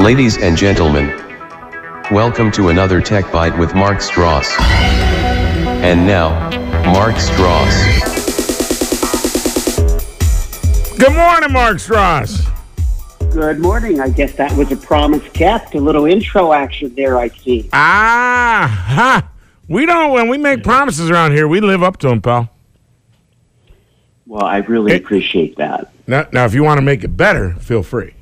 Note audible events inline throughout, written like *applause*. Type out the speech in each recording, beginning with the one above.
Ladies and gentlemen, welcome to another Tech Bite with Mark Stross. And now, Mark Stross. Good morning, Mark Stross. Good morning. I guess that was a promise kept. A little intro action there, I see. Ah, ha. We don't, when we make promises around here, we live up to them, pal. Well, I really It- appreciate that. Now, now, if you want to make it better, feel free.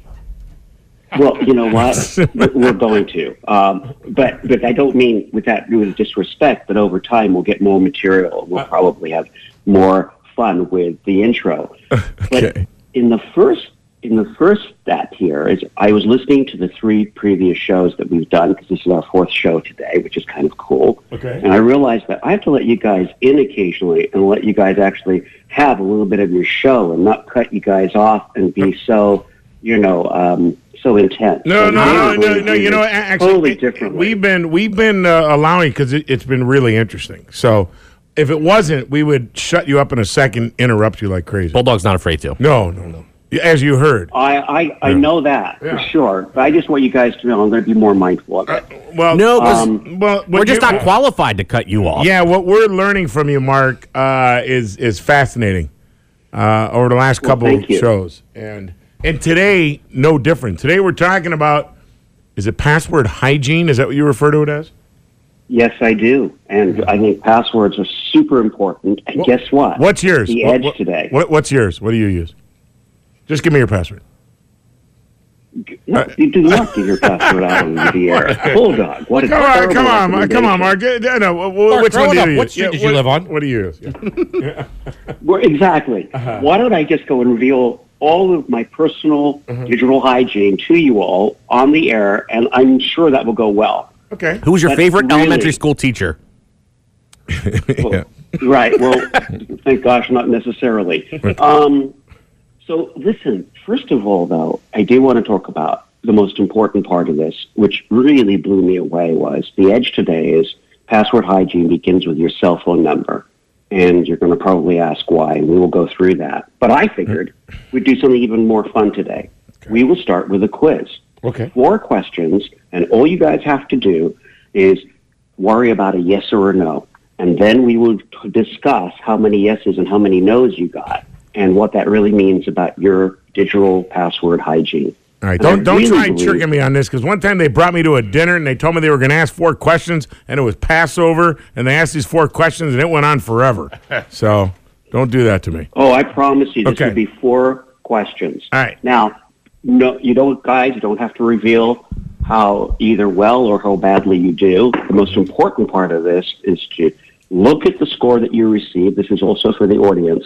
Well, you know what? *laughs* We're going to. Um, but but I don't mean with that with disrespect, but over time we'll get more material. We'll probably have more fun with the intro. *laughs* Okay. But in the first in the first step here is I was listening to the three previous shows that we've done because this is our fourth show today, which is kind of cool. Okay. And I realized that I have to let you guys in occasionally and let you guys actually have a little bit of your show and not cut you guys off and be so, you know, um, so intense. No, So no, no, no, no. You know, actually, totally different. we've been we've been uh, allowing because it, it's been really interesting. So, if it wasn't, we would shut you up in a second, interrupt you like crazy. Bulldog's not afraid to. No, no, no. As you heard. I, I, I know that Yeah. for sure, but I just want you guys to know I'm going to be more mindful of it. Well, No, 'cause Um, well, We're just you- not qualified to cut you off. Yeah, what we're learning from you, Mark, uh, is is fascinating uh, over the last Well, couple thank of shows, and and today no different. Today we're talking about is it password hygiene? Is that what you refer to it as? Yes, I do, and I think passwords are super important. And Wha- guess what? What's yours? The What- edge what- today. What, what's yours? What do you use? Just give me your password. No, you do not give your password out on the air. *laughs* Bulldog. What a Come on, come on, Mark, come on. Mark. Uh, No, wh- wh- Mark, which one grow do you up. What use? street did you what- live on? What do you use? Yeah. *laughs* Well, exactly. Uh-huh. Why don't I just go and reveal all of my personal Uh-huh. digital hygiene to you all on the air, and I'm sure that will go well. Okay. Who was your That's favorite really- elementary school teacher? Well, *laughs* Right. Well, thank gosh, not necessarily. Um, so, listen, first of all, though, I do want to talk about the most important part of this, which really blew me away, was the edge today is password hygiene begins with your cell phone number. And you're going to probably ask why, and we will go through that. But I figured we'd do something even more fun today. We will start with a quiz Okay. four questions, and all you guys have to do is worry about a yes or a no. And then we will t- discuss how many yeses and how many nos you got, and what that really means about your digital password hygiene. All right, don't don't really try believe- tricking me on this because one time they brought me to a dinner and they told me they were going to ask four questions and it was Passover and they asked these four questions and it went on forever. *laughs* so don't do that to me. Oh, I promise you, this Okay. will be four questions. All right. Now, no, you don't, guys. You don't have to reveal how either well or how badly you do. The most important part of this is to look at the score that you receive. This is also for the audience,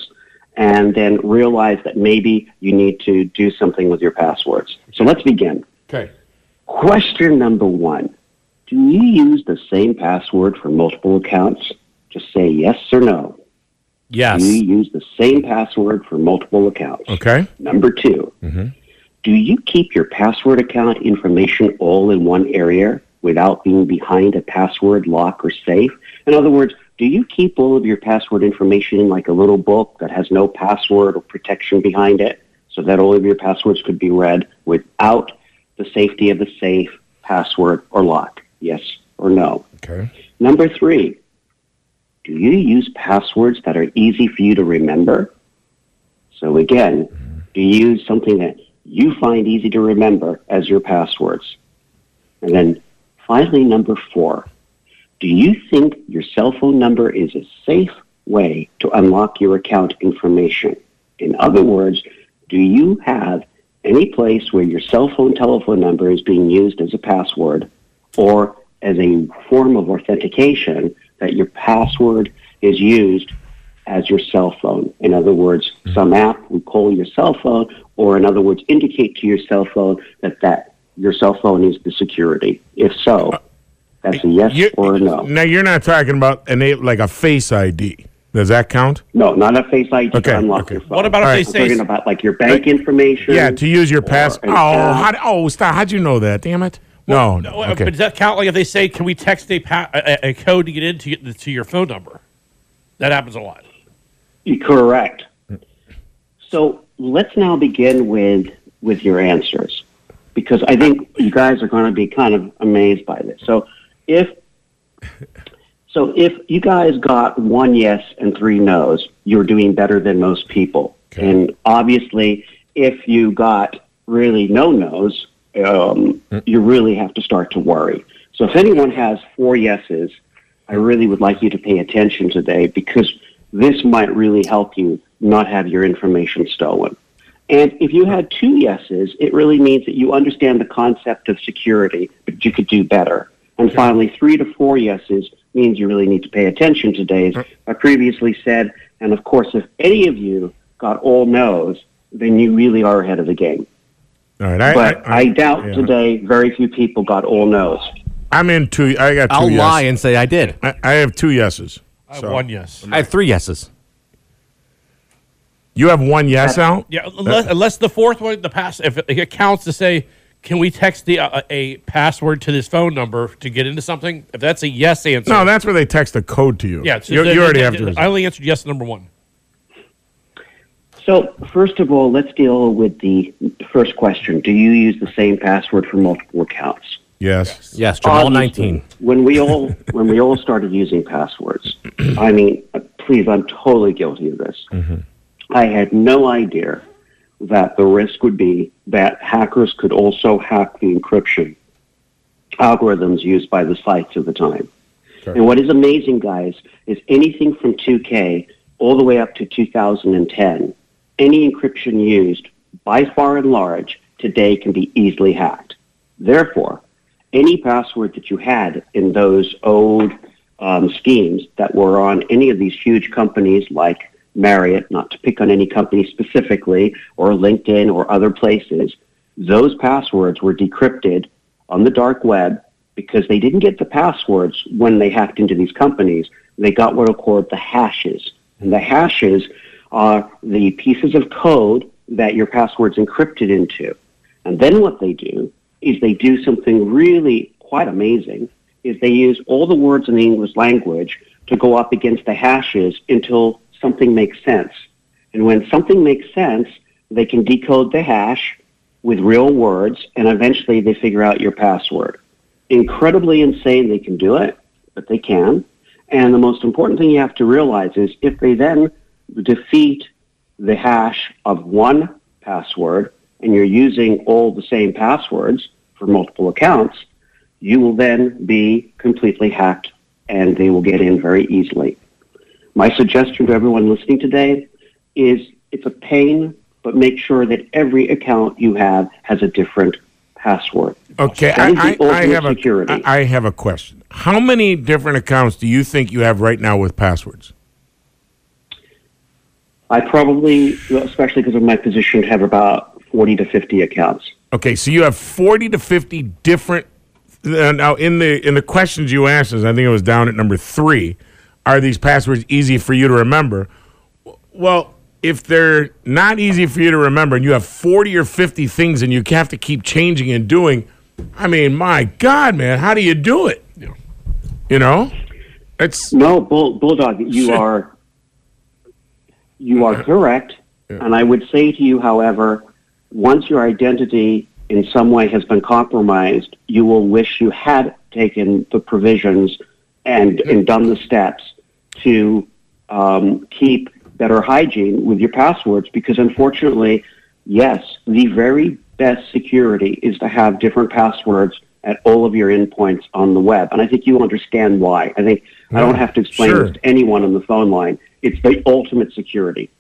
and then realize that maybe you need to do something with your passwords. So let's begin. Okay. Question number one: Do you use the same password for multiple accounts? Just say yes or no. Yes. Do you use the same password for multiple accounts? Okay. Number 2 mm-hmm. do you keep your password account information all in one area without being behind a password lock or safe? In other words, do you keep all of your password information in like a little book that has no password or protection behind it so that all of your passwords could be read without the safety of the safe, password, or lock? Yes or no? Okay. Number three, do you use passwords that are easy for you to remember? So again, do you use something that you find easy to remember as your passwords? And then finally, number four, do you think your cell phone number is a safe way to unlock your account information? In other words, do you have any place where your cell phone telephone number is being used as a password or as a form of authentication that your password is used as your cell phone. In other words, some app will call your cell phone, or in other words, indicate to your cell phone that that your cell phone is the security. If so, that's a yes You- or a no. Now you're not talking about an a- like a face ID. Does that count? No, not a Face ID Okay, to unlock okay. your phone. What about if All they right. I'm say talking about like your bank uh, information? Yeah, to use your pass. Oh, how, oh, stop! How'd you know that? Damn it! No, no. No, Okay. But does that count? Like if they say, "Can we text a, pa- a, a code to get into to your phone number?" That happens a lot. Correct. So let's now begin with with your answers, because I think you guys are going to be kind of amazed by this. So if so, if you guys got one yes and three no's, you're doing better than most people. And obviously, if you got really no no's, um, you really have to start to worry. So if anyone has four yeses, I really would like you to pay attention today because this might really help you not have your information stolen. And if you had two yeses, it really means that you understand the concept of security, but you could do better. And finally, three to four yeses means you really need to pay attention today, as mm. I previously said. And of course, if any of you got all no's, then you really are ahead of the game. All right. I, But I, doubt yeah. today very few people got all no's. I'm in two. I got 2 I'll yes. lie and say I did. I, I have two yeses. I have one yes. I have three yeses. You have one yes out. Yeah, unless, unless the fourth one, the pass, if it, it counts to say, can we text the uh, a password to this phone number to get into something? If that's a yes answer, No, that's where they text a code to you. yeah, so you, the- you already the- have to. I only answered yes to number one. So, first of all, let's deal with the first question. Do you use the same password for multiple accounts? yes. Yes, Jamal Obviously, 19. When we all when we all started using passwords, I mean, uh, please, I'm totally guilty of this. I had no idea that the risk would be that hackers could also hack the encryption algorithms used by the sites of the time. And what is amazing, guys, is anything from 2K all the way up to 2010, any encryption used by far and large today can be easily hacked. Therefore, any password that you had in those old um, schemes that were on any of these huge companies like Marriott, not to pick on any company specifically, or LinkedIn or other places, those passwords were decrypted on the dark web because they didn't get the passwords when they hacked into these companies. They got what are called the hashes. And the hashes are the pieces of code that your password's encrypted into. And then what they do is they do something really quite amazing is they use all the words in the English language to go up against the hashes until something makes sense. And when something makes sense, they can decode the hash with real words and eventually they figure out your password. Incredibly insane they can do it, but they can. And the most important thing you have to realize is if they then defeat the hash of one password and you're using all the same passwords for multiple accounts, you will then be completely hacked and they will get in very easily. My suggestion to everyone listening today is it's a pain, but make sure that every account you have has a different password. Okay, I, I, I have a security. I I have a question. How many different accounts do you think you have right now with passwords? I probably, especially because of my position, have about 40 to 50 accounts. Okay, so you have forty to fifty different. Uh, now, in the in the questions you asked us, I think it was down at number three. Are these passwords easy for you to remember? Well, if they're not easy for you to remember, and you have forty or fifty things, and you have to keep changing and doing, I mean, my God, man, how do you do it? You know, it's No, Bull, Bulldog, you Shit. are you are correct. And I would say to you, however, once your identity in some way has been compromised, you will wish you had taken the provisions and, and done the steps to um, keep better hygiene with your passwords because unfortunately, yes, the very best security is to have different passwords at all of your endpoints on the web. And I think you understand why. I think I don't have to explain sure. this to anyone on the phone line. It's the ultimate security.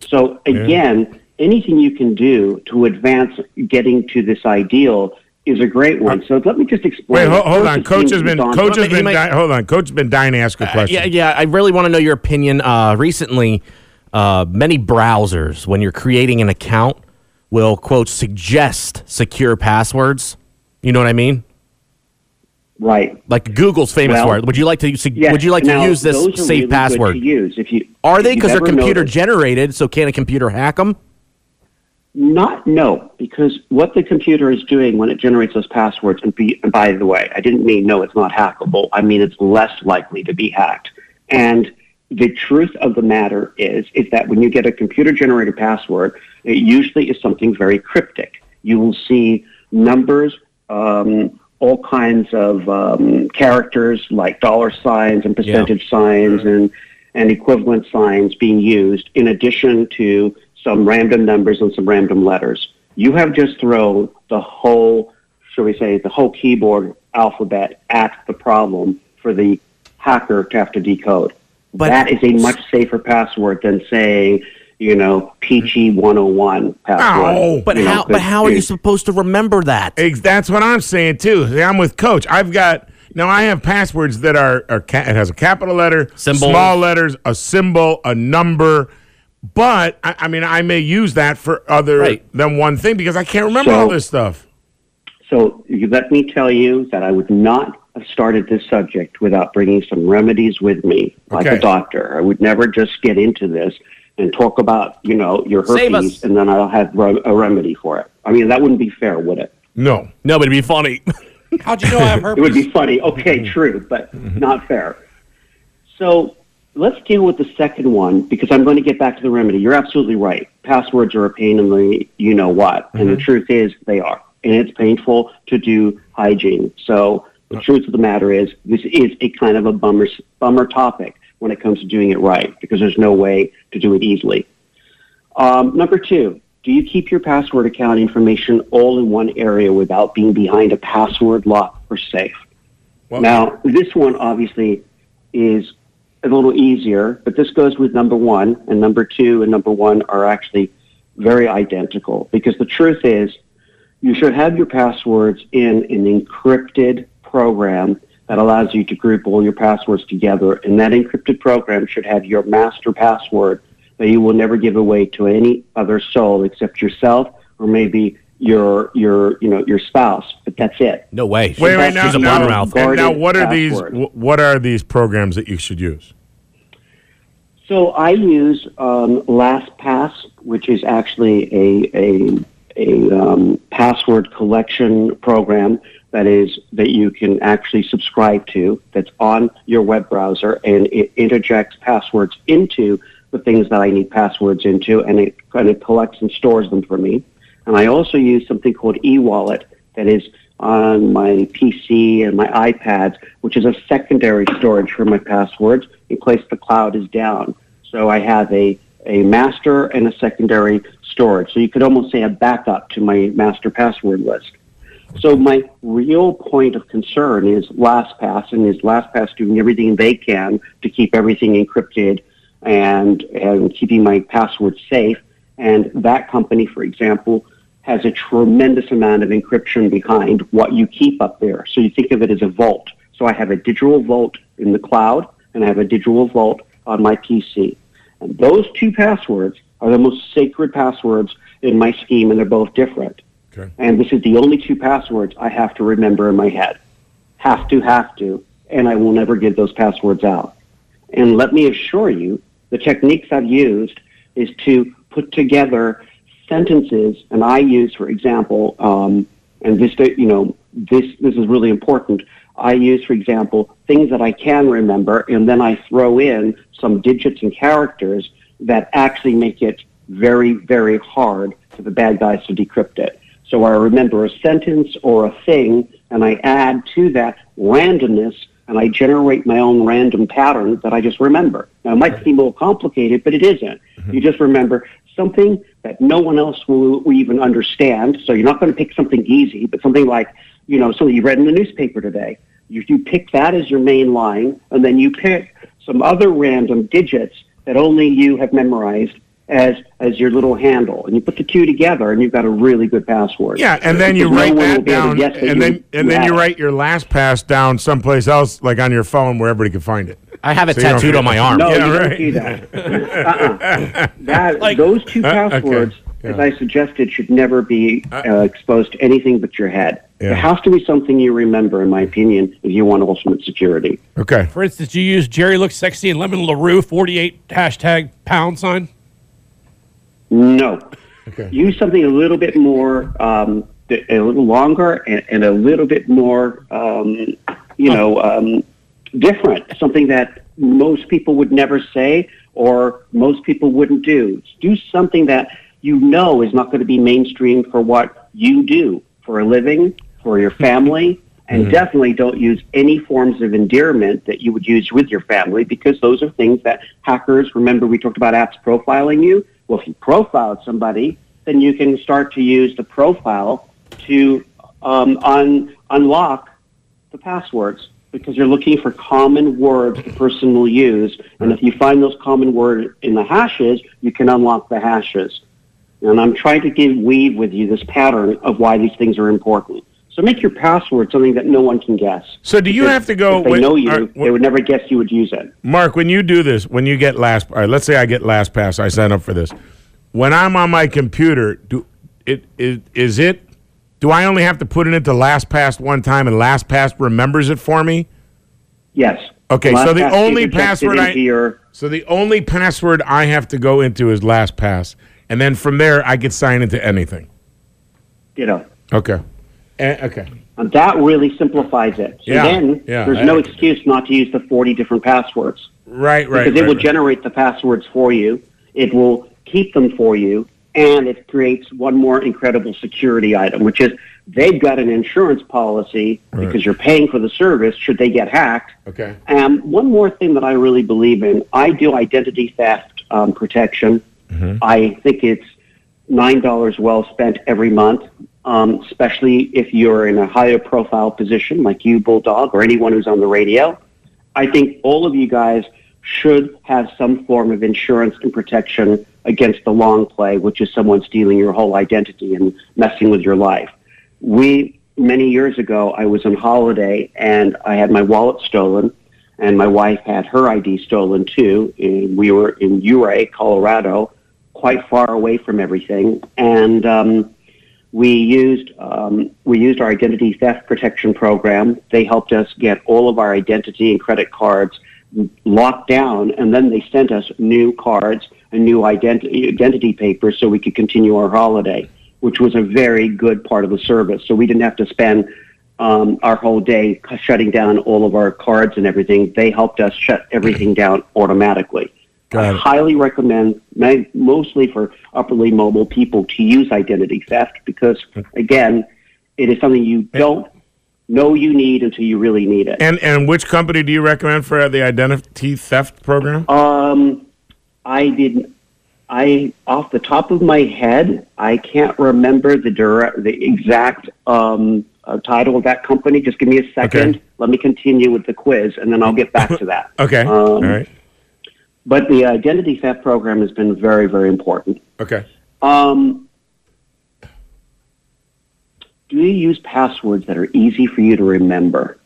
So again, anything you can do to advance getting to this ideal is a great one. So let me just explain. wait. Hold, hold on, Coach has been dawn- Coach has been might- di- hold on. Coach has been dying to ask a question. Yeah, yeah. I really want to know your opinion. Uh, recently, uh, many browsers, when you're creating an account, will quote suggest secure passwords. You know what I mean? Right. Like Google's famous Well, for it. Would you like to sug- Yes. Would you like Now, to use this those are safe really good password? to use if you Are if they because they're computer noticed- generated? So can a computer hack them? Not no, because what the computer is doing when it generates those passwords, and, be, and by the way, I didn't mean no, it's not hackable. I mean it's less likely to be hacked. And the truth of the matter is is that when you get a computer generated password, it usually is something very cryptic. You will see numbers, um, all kinds of um, characters like dollar signs and percentage signs and and equivalent signs being used in addition to some random numbers and some random letters. You have just thrown the whole, shall we say, the whole keyboard alphabet at the problem for the hacker to have to decode. But- that is a much safer password than saying, you know, Peachy 101 password. Ow. But You know, how? But how are you supposed to remember that? That's what I'm saying too. I'm with Coach. I've got now. I have passwords that are, are it has a capital letter, Symbol. small letters, a symbol, a number. But I, I mean, I may use that for other Right. than one thing because I can't remember So- all this stuff. So you let me tell you that I would not have started this subject without bringing some remedies with me, like Okay. a doctor. I would never just get into this and talk about, you know, your herpes, and then I'll have re- a remedy for it. I mean, that wouldn't be fair, would it? No. No, but it'd be funny. How'd you know I have herpes? *laughs* It would be funny. Okay, *laughs* true, but mm-hmm. not fair. So let's deal with the second one because I'm going to get back to the remedy. You're absolutely right. Passwords are a pain in the you know what, and the truth is they are, and it's painful to do hygiene. So the truth of the matter is this is a kind of a bummer bummer topic when it comes to doing it right because there's no way to do it easily. Um, number two, do you keep your password account information all in one area without being behind a password lock or safe? Well- now, this one obviously is a little easier, but this goes with number one, and number two and number one are actually very identical. Because the truth is you should have your passwords in an encrypted program that allows you to group all your passwords together, and that encrypted program should have your master password that you will never give away to any other soul except yourself or maybe your your you know your spouse. But that's it. No way. Wait, wait, that's now, a now, blabbermouth. and now what are these? password. wh- What are these programs that you should use? So I use um, LastPass, which is actually a a, a um, password collection program that is that you can actually subscribe to. That's on your web browser, and it interjects passwords into the things that I need passwords into, and it kind of collects and stores them for me. And I also use something called eWallet that is on my PC and my iPads, which is a secondary storage for my passwords in case the cloud is down. So I have a, a master and a secondary storage. So you could almost say a backup to my master password list. So my real point of concern is LastPass, and is LastPass doing everything they can to keep everything encrypted and and keeping my password safe. And that company, for example, has a tremendous amount of encryption behind what you keep up there. So you think of it as a vault. So I have a digital vault in the cloud, and I have a digital vault on my PC. And those two passwords are the most sacred passwords in my scheme, and they're both different. Okay. And this is the only two passwords I have to remember in my head. Have to, have to. And I will never give those passwords out. And let me assure you, the techniques I've used is to put together sentences, and I use, for example, um, and this, you know, this this is really important. I use, for example, things that I can remember, and then I throw in some digits and characters that actually make it very, very hard for the bad guys to decrypt it. So I remember a sentence or a thing, and I add to that randomness, and I generate my own random pattern that I just remember. Now, it might seem a little complicated, but it isn't. You just remember something that no one else will, will even understand. So you're not going to pick something easy, but something like, you know, something you read in the newspaper today. You, you pick that as your main line, and then you pick some other random digits that only you have memorized as as your little handle, and you put the two together, and you've got a really good password. Yeah, and then you Because no write one that be able to down, that and you- then and then have you it. write your LastPass down someplace else, like on your phone, where everybody can find it. I have it So tattooed on my arm. No, Yeah, you right. don't do that. *laughs* uh-uh. That *laughs* Like- those two Uh, okay. passwords, as I suggested, should never be uh, exposed to anything but your head. Yeah. It has to be something you remember, in my opinion, if you want ultimate security. Okay. For instance, you use Jerry looks sexy and Lemon LaRue 48 hashtag pound sign. No. Okay. Use something a little bit more, um, a little longer, and, and a little bit more, um, you know, um, different. Something that most people would never say or most people wouldn't do. Do something that you know is not going to be mainstream for what you do for a living, for your family, and definitely don't use any forms of endearment that you would use with your family because those are things that hackers, remember we talked about apps profiling you? Well, if you profiled somebody, then you can start to use the profile to um, un- unlock the passwords because you're looking for common words the person will use. And if you find those common words in the hashes, you can unlock the hashes. And I'm trying to give weave with you this pattern of why these things are important. So make your password something that no one can guess. So do you Because have to go If they with- know you, right, they would never guess you would use it. Mark, when you do this, when you get last, all right, let's say I get LastPass, I sign up for this. When I'm on my computer, do it is, is it? Do I only have to put it into LastPass one time and LastPass remembers it for me? Yes. Okay, so the only password I- your So the only password I have to go into is LastPass, and then from there I can sign into anything. you know. Okay. Eh, okay. And that really simplifies it. So Yeah, then yeah, there's no excuse not to use the 40 different passwords. Right. Right. because it right, will right. generate the passwords for you. It will keep them for you, and it creates one more incredible security item, which is they've got an insurance policy Right. because you're paying for the service should they get hacked. Okay. And one more thing that I really believe in, I do identity theft um, protection. Mm-hmm. I think it's nine dollars well spent every month, um, especially if you're in a higher profile position like you, Bulldog, or anyone who's on the radio. I think all of you guys should have some form of insurance and protection against the long play, which is someone stealing your whole identity and messing with your life. We, many years ago, I was on holiday and I had my wallet stolen, and my wife had her ID stolen too. And we were in Ouray, Colorado, quite far away from everything. And um, we used um, we used our identity theft protection program. They helped us get all of our identity and credit cards locked down, and then they sent us new cards and new identity identity papers so we could continue our holiday, which was a very good part of the service. So we didn't have to spend um, our whole day shutting down all of our cards and everything. They helped us shut everything *clears throat* down automatically. I highly recommend, mostly for upperly mobile people, to use identity theft because, again, it is something you don't know you need until you really need it. And and which company do you recommend for the identity theft program? Um, I didn't. I off the top of my head, I can't remember the direct, the exact um, uh, title of that company. Just give me a second. Okay. Let me continue with the quiz, and then I'll get back to that. *laughs* Okay. Um, All right. But the identity theft program has been very, very important. Okay. Um, do you use passwords that are easy for you to remember?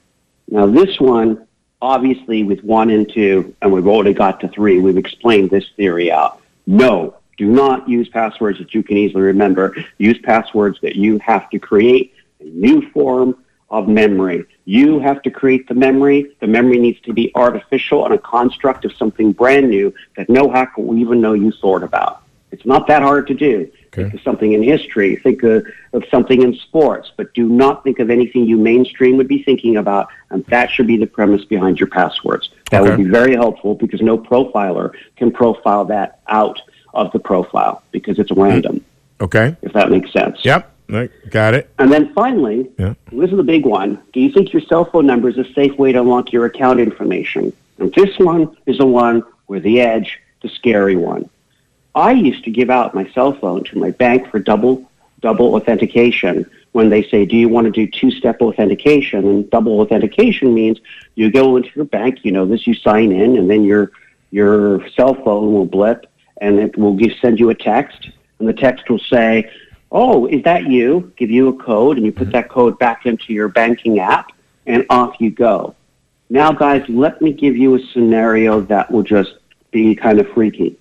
Now, this one, obviously, with one and two, and we've already got to three, we've explained this theory out. No, do not use passwords that you can easily remember. Use passwords that you have to create a new form of memory. You have to create the memory. The memory needs to be artificial and a construct of something brand new that no hacker will even know you thought about. It's not that hard to do. Okay. Think of something in history. Think of, of something in sports, but do not think of anything you mainstream would be thinking about. And that should be the premise behind your passwords. That Okay. would be very helpful because no profiler can profile that out of the profile because it's random, mm. Okay. if that makes sense. Yep. Got it. And then finally, Yeah. this is the big one. Do you think your cell phone number is a safe way to unlock your account information? And this one is the one where the edge, the scary one. I used to give out my cell phone to my bank for double double authentication when they say, "Do you want to do two-step authentication?" And double authentication means you go into your bank, you know this, you sign in, and then your your cell phone will blip, and it will give, send you a text, and the text will say, "Oh, is that you?" Give you a code, and you put mm-hmm. that code back into your banking app, and off you go. Now, guys, let me give you a scenario that will just be kind of freaky.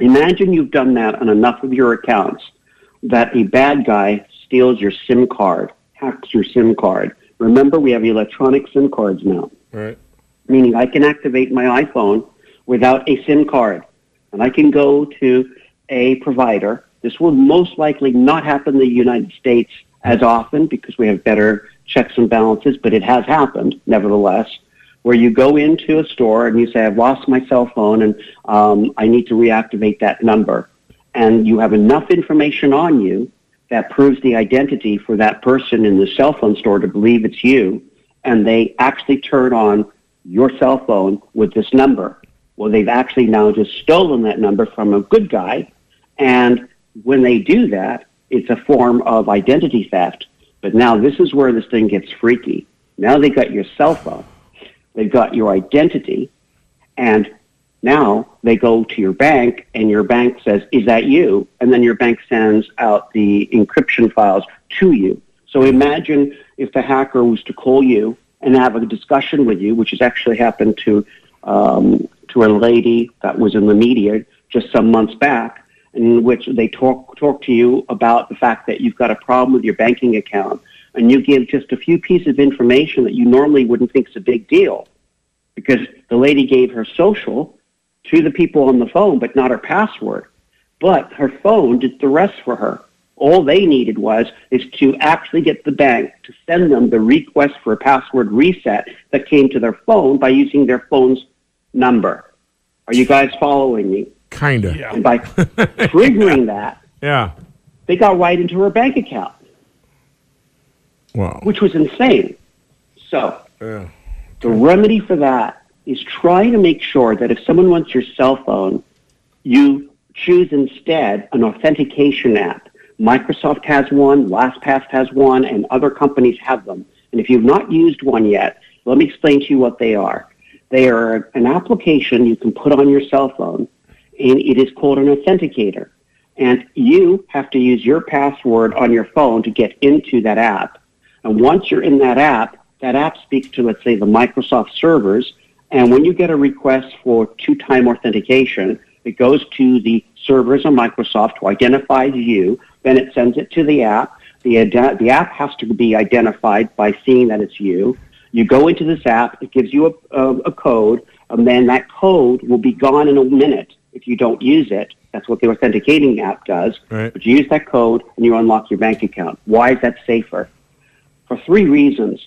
Imagine you've done that on enough of your accounts that a bad guy steals your SIM card, hacks your SIM card. Remember, we have electronic SIM cards now, Right. meaning I can activate my iPhone without a SIM card. And I can go to a provider. This will most likely not happen in the United States as often because we have better checks and balances, but it has happened nevertheless, where you go into a store and you say, I've lost my cell phone and um, I need to reactivate that number. And you have enough information on you that proves the identity for that person in the cell phone store to believe it's you. And they actually turn on your cell phone with this number. Well, they've actually now just stolen that number from a good guy. And when they do that, it's a form of identity theft. But now this is where this thing gets freaky. Now they got your cell phone. They've got your identity. And now they go to your bank and your bank says, is that you? And then your bank sends out the encryption files to you. So imagine if the hacker was to call you and have a discussion with you, which has actually happened to, um, to a lady that was in the media just some months back, in which they talk, talk to you about the fact that you've got a problem with your banking account and you give just a few pieces of information that you normally wouldn't think is a big deal because the lady gave her social to the people on the phone, but not her password. But her phone did the rest for her. All they needed was is to actually get the bank to send them the request for a password reset that came to their phone by using their phone's number. Are you guys following me? Kinda. Yeah. And by *laughs* triggering that, Yeah. they got right into her bank account, Well. which was insane. So Yeah. The remedy for that is trying to make sure that if someone wants your cell phone, you choose instead an authentication app. Microsoft has one, LastPass has one, and other companies have them. And if you've not used one yet, let me explain to you what they are. They are an application you can put on your cell phone, and it is called an authenticator. And you have to use your password on your phone to get into that app. And once you're in that app, that app speaks to, let's say, the Microsoft servers. And when you get a request for two-time authentication, it goes to the servers of Microsoft who identifies you. Then it sends it to the app. The, ad- the app has to be identified by seeing that it's you. You go into this app. It gives you a, a, a code, and then that code will be gone in a minute if you don't use it. That's what the authenticating app does. Right. But you use that code and you unlock your bank account. Why is that safer? For three reasons.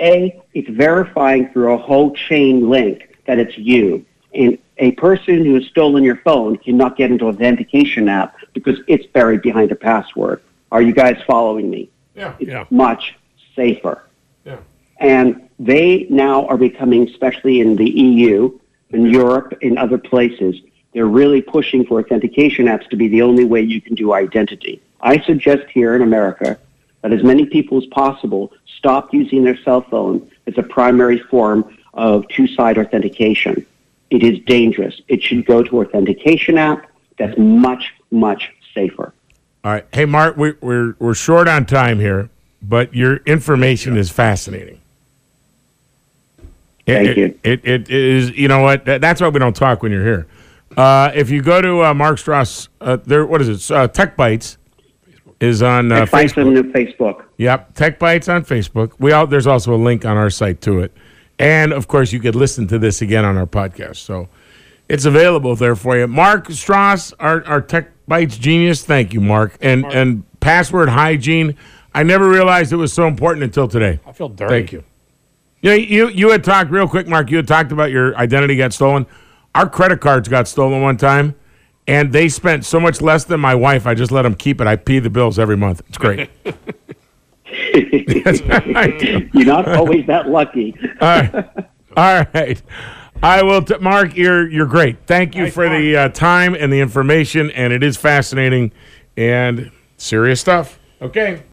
A, it's verifying through a whole chain link that it's you. And a person who has stolen your phone cannot get into authentication app because it's buried behind a password. Are you guys following me? Yeah. It's Yeah. much safer. Yeah. And they now are becoming, especially in the EU, in Europe, in other places, they're really pushing for authentication apps to be the only way you can do identity. I suggest here in America that as many people as possible stop using their cell phone as a primary form of two-side authentication. It is dangerous. It should go to authentication app that's much, much safer. All right. Hey, Mark, we, we're we're short on time here, but your information is fascinating. It- Thank it, you. It, it is. You know what? That's why we don't talk when you're here. Uh, if you go to uh, Mark Stross, uh, there. What is it? Uh, Tech Bites is on uh, Find Facebook. them on Facebook. Yep, Tech Bites on Facebook. We all, there's also a link on our site to it, and of course, you could listen to this again on our podcast. So it's available there for you. Mark Stross, our, our Tech Bites genius. Thank you, Mark. And and password hygiene. I never realized it was so important until today. I feel dirty. Thank you. You, know, you you had talked real quick, Mark. You had talked about your identity got stolen. Our credit cards got stolen one time, and they spent so much less than my wife. I just let them keep it. I pay the bills every month. It's great. *laughs* That's what I do. You're not always that lucky. All right. All right. I will, t- Mark. You're you're great. Thank you Thanks, for the uh, time and the information, and it is fascinating and serious stuff. Okay.